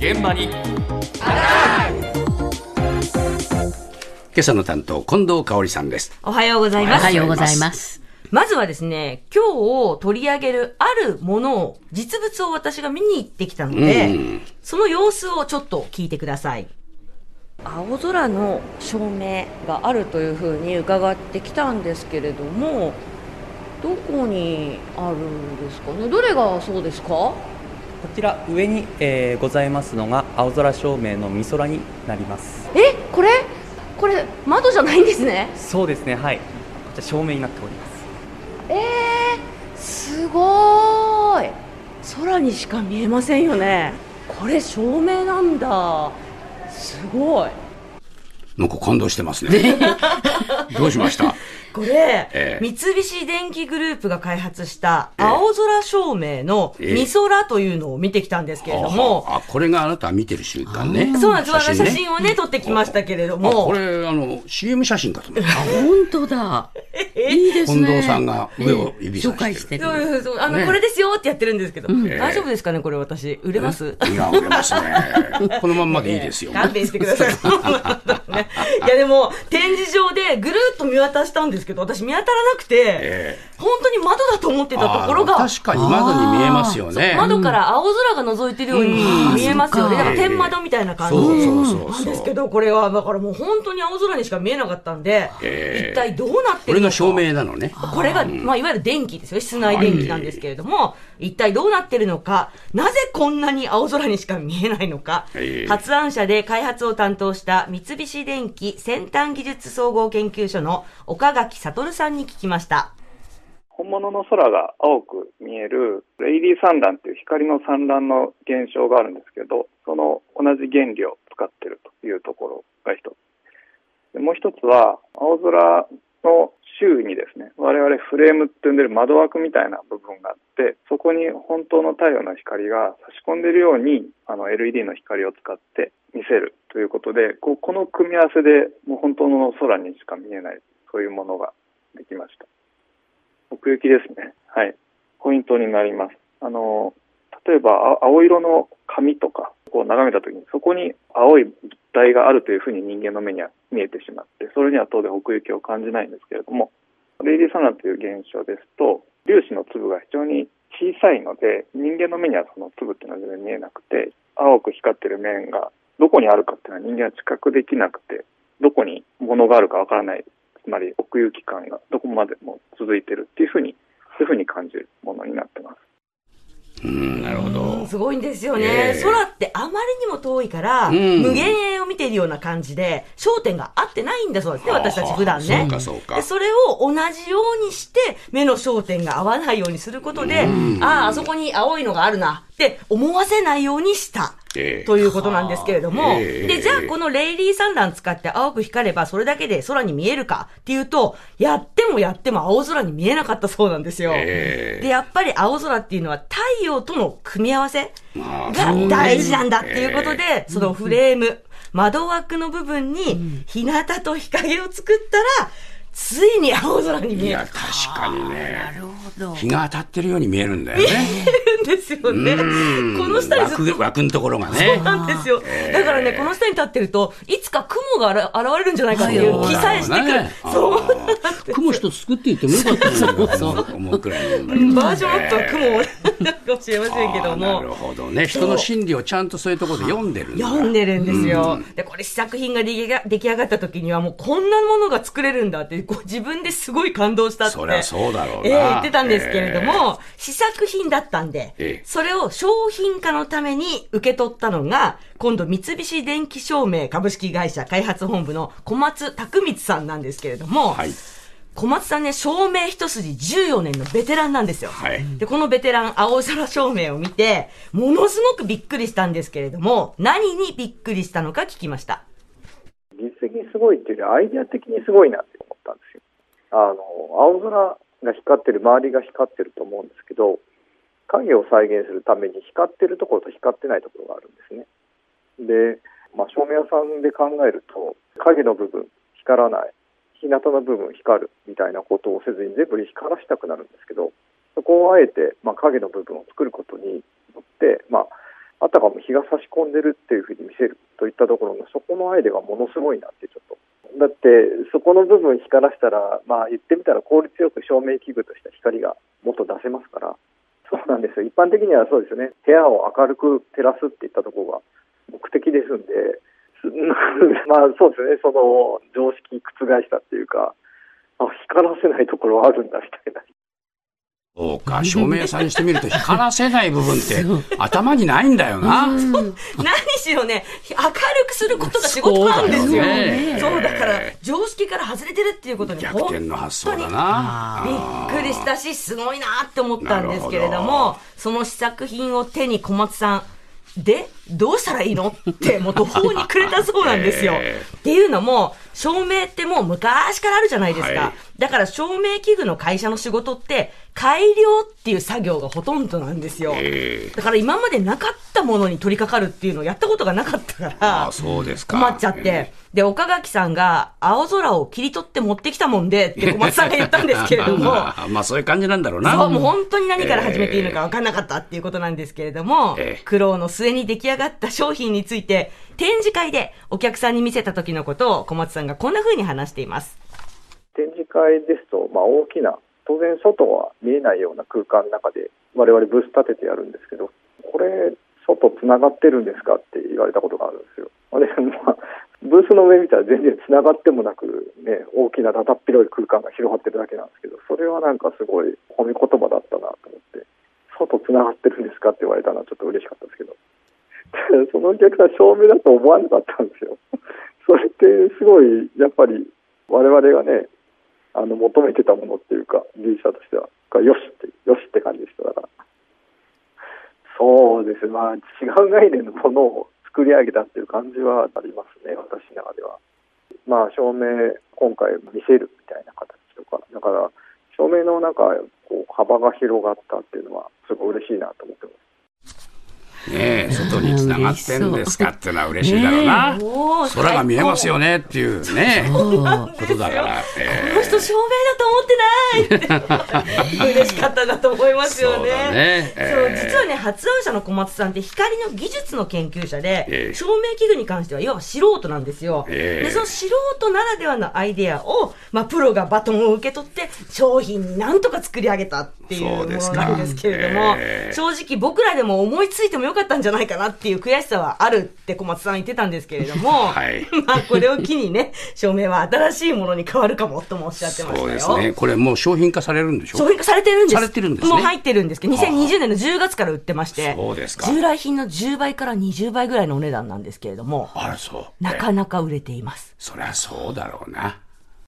現場に。今朝の担当近藤香織さんです。おはようございます。おはようございます。まずはですね、今日取り上げるあるものを、実物を私が見に行ってきたので、うん。その様子をちょっと聞いてください。青空の照明があるというふうに伺ってきたんですけれども、どこにあるんですかね？どれがそうですか？こちら上に、えーございますのが青空照明の美空になります。え、これこれ窓じゃないんですね？そうですねはい。こちら照明になっております。えー、すごーい。空にしか見えませんよね。これ照明なんだ。すごい。なんか感動してますね。どうしました？これ、ええ。三菱電機グループが開発した青空照明のええ。美空というのを見てきたんですけれども、あこれがあなたが見てる瞬間ね。そうなんです。写真,、ね。写真をね、撮ってきましたけれどあこも、れあの CM 写真かと思った。本当だ。いいですね。近藤さんが上を指さしてる。紹介してる。そうそうそう。あの、ね。これですよってやってるんですけど、ええ大丈夫ですかねこれ私。売れます？いや売れますね。このまんまでいいですよ、勘弁してください。ね。いやでも、展示場でぐるっと見渡したんですけど、私見当たらなくて、え本当に窓だと思ってたところあが、確かに窓に見えますよね。窓から青空が覗いてるように見えますよね。だから天窓みたいな感じ。なんですけど、これは、だからもう本当に青空にしか見えなかったんで、ええ一体どうなってこれるのか。が照明なのね。これが、まあ、いわゆる電気ですよ。室内電気なんですけれども、一体どうなってるのか、なぜこんなに青空にしか見えないのか、ええ発案者で開発を担当した三菱電機先端技術総合研究所の岡垣悟さんに聞きました。本物の空が青く見えるレイリー産卵っていう光の産卵の現象があるんですけど、その同じ原理を使ってるというところが一つ。もう一つは、青空の周囲にですね、我々フレームって呼んでる窓枠みたいな部分があって、そこに本当の太陽の光が差し込んでるように、あの LED の光を使って見せるということで、ここの組み合わせでもう本当の空にしか見えない、そういうものができました。奥行きですね。はい。ポイントになります。あの、例えば、青色の紙とか、こう眺めたときに、そこに青い物体があるというふうに人間の目には見えてしまって、それには当然奥行きを感じないんですけれども、レイリーサナという現象ですと、粒子の粒が非常に小さいので、人間の目にはその粒っていうのは全然見えなくて、青く光ってる面がどこにあるかっていうのは人間は知覚できなくて、どこに物があるかわからないつまり奥行き感がどこまでも続いてるっていうふうに、そういうふうに感じるものになってます。うんなるほどすごいんですよね。ええ空ってあまりにも遠いから、うん無限遠を見ているような感じで、焦点が合ってないんだそうですね、私たち普段ね。そうかそうかでそれを同じようにして、目の焦点が合わないようにすることで、ああ、あそこに青いのがあるなって思わせないようにした。ええ。ということなんですけれども、ええ。で、じゃあこのレイリー産卵使って青く光ればそれだけで空に見えるかっていうと、やってもやっても青空に見えなかったそうなんですよ。ええ。で、やっぱり青空っていうのは太陽との組み合わせまあが大事なんだっていうことで、えそのフレーム、窓枠の部分に日向と日陰を作ったら、ついに青空に見える。いや確かにね。なるほど。日が当たってるように見えるんだよね。んですよね。うん。この下に枠枠のところがそうねなんですよ。だからね、この下に立ってると、いつか雲が現れるんじゃないかっていう気さえしてくる。そう 雲一つ作っていってもよかったのにと 思うくらいバージョンアップは雲かもしれませんけどあーなるも。ほどね。人の心理をちゃんとそういうところで読んでる読んでるんですよ。で、これ試作品が出来が出来上がった時にはもうこんなものが作れるんだって、こう自分ですごい感動したって。そりゃそうだろうな。ええ言ってたんですけれども、試作品だったんで、ええ。それを商品化のために受け取ったのが、今度三菱電機照明株式会社開発本部の小松拓光さんなんですけれども、はい小松さんね、照明一筋14年のベテランなんですよ。はいで、このベテラン、青空照明を見て、ものすごくびっくりしたんですけれども、何にびっくりしたのか聞きました。技術的にすごいっていうよりアイデア的にすごいなって思ったんですよ。あの、青空が光ってる、周りが光ってると思うんですけど、影を再現するために光ってるところと光ってないところがあるんですね。で、まあ、照明屋さんで考えると、影の部分光らない、日向の部分光るみたいなことをせずに全部光らしたくなるんですけど、そこをあえて、まあ、影の部分を作ることによって、まあ、あたかも日が差し込んでるっていうふうに見せるといったところのそこのアイデアがものすごいなってちょっと。だってそこの部分光らしたら、まあ言ってみたら効率よく照明器具とした光がもっと出せますから、そうなんですよ。一般的にはそうですよね。部屋を明るく照らすっていったところが目的ですんで、まあそうですね。その常識覆したっていうか、あ光らせないところはあるんだみたいな。そうか、照明さんにしてみると 光らせない部分って頭にないんだよな。何しろね、明るくすることが仕事なんですよ。そうだよねそうだから、常識から外れてるっていうことに逆転の発想だな。びっくりしたし、すごいなって思ったんですけれども、その試作品を手に小松さん、で、どうしたらいいの？って、もう途方に暮れたそうなんですよ。へっていうのも、照明ってもう昔からあるじゃないですか。はいだから照明器具の会社の仕事って、改良っていう作業がほとんどなんですよ。えだから今までなかったものに取り掛かるっていうのをやったことがなかったから。ああ、そうですか。困っちゃって。で、岡垣さんが青空を切り取って持ってきたもんでって 小松さんが言ったんですけれども、まあ、まあそういう感じなんだろうな。そう、もう本当に何から始めていいのか分かんなかったっていうことなんですけれども、ええ苦労の末に出来上がった商品について、展示会でお客さんに見せた時のことを小松さんがこんな風に話しています。展示会ですと、まあ、大きな、当然外は見えないような空間の中で、我々ブース立ててやるんですけど、これ、外つながってるんですかって言われたことがあるんですよ。で、まあ、ブースの上見たら全然つながってもなく、ね、大きなだだっ広い空間が広がってるだけなんですけど、それはなんかすごい褒め言葉だったなと思って、外つながってるんですかって言われたのはちょっと嬉しかったですけど、そのお客さん照明だと思わなかったんですよ。それってすごい、やっぱり我々がね、あの求めてたものっていうか、技術者としては、がよしって、よしって感じでしただから。そうですね、まあ、違う概念のものを作り上げたっていう感じはありますね、私の中では。まあ、照明、今回見せるみたいな形とか、だから、照明のなんか、こう、幅が広がったっていうのは、すごい嬉しいなと思ってます。ねえ、外に繋がってんですかっていうのは嬉しいだろうな。おー空が見えますよねっていうね、ことだから。えこの人照明だと思ってないって 嬉しかったんだと思いますよね。そうだねえそうえ実はね、発案者の小松さんって光の技術の研究者で、ええ照明器具に関してはいわば素人なんですよ。ええで、その素人ならではのアイデアを、まあ、プロがバトンを受け取って、商品になんとか作り上げたっていうものなんですけれども、ええ正直僕らでも思いついてもよかったんじゃないかなっていう悔しさはあるって小松さん言ってたんですけれども、はい まあ、これを機にね、照明は新しいものに変わるかもともおっしゃってましたよ。そうですね。これもう商品化されるんでしょ商品化されてるんです。されてるんですねもう入ってるんですけど、2020年の10月から売ってまして、そうですか従来品の10倍から20倍ぐらいのお値段なんですけれども、あら、そう。なかなか売れています。そりゃそうだろうな。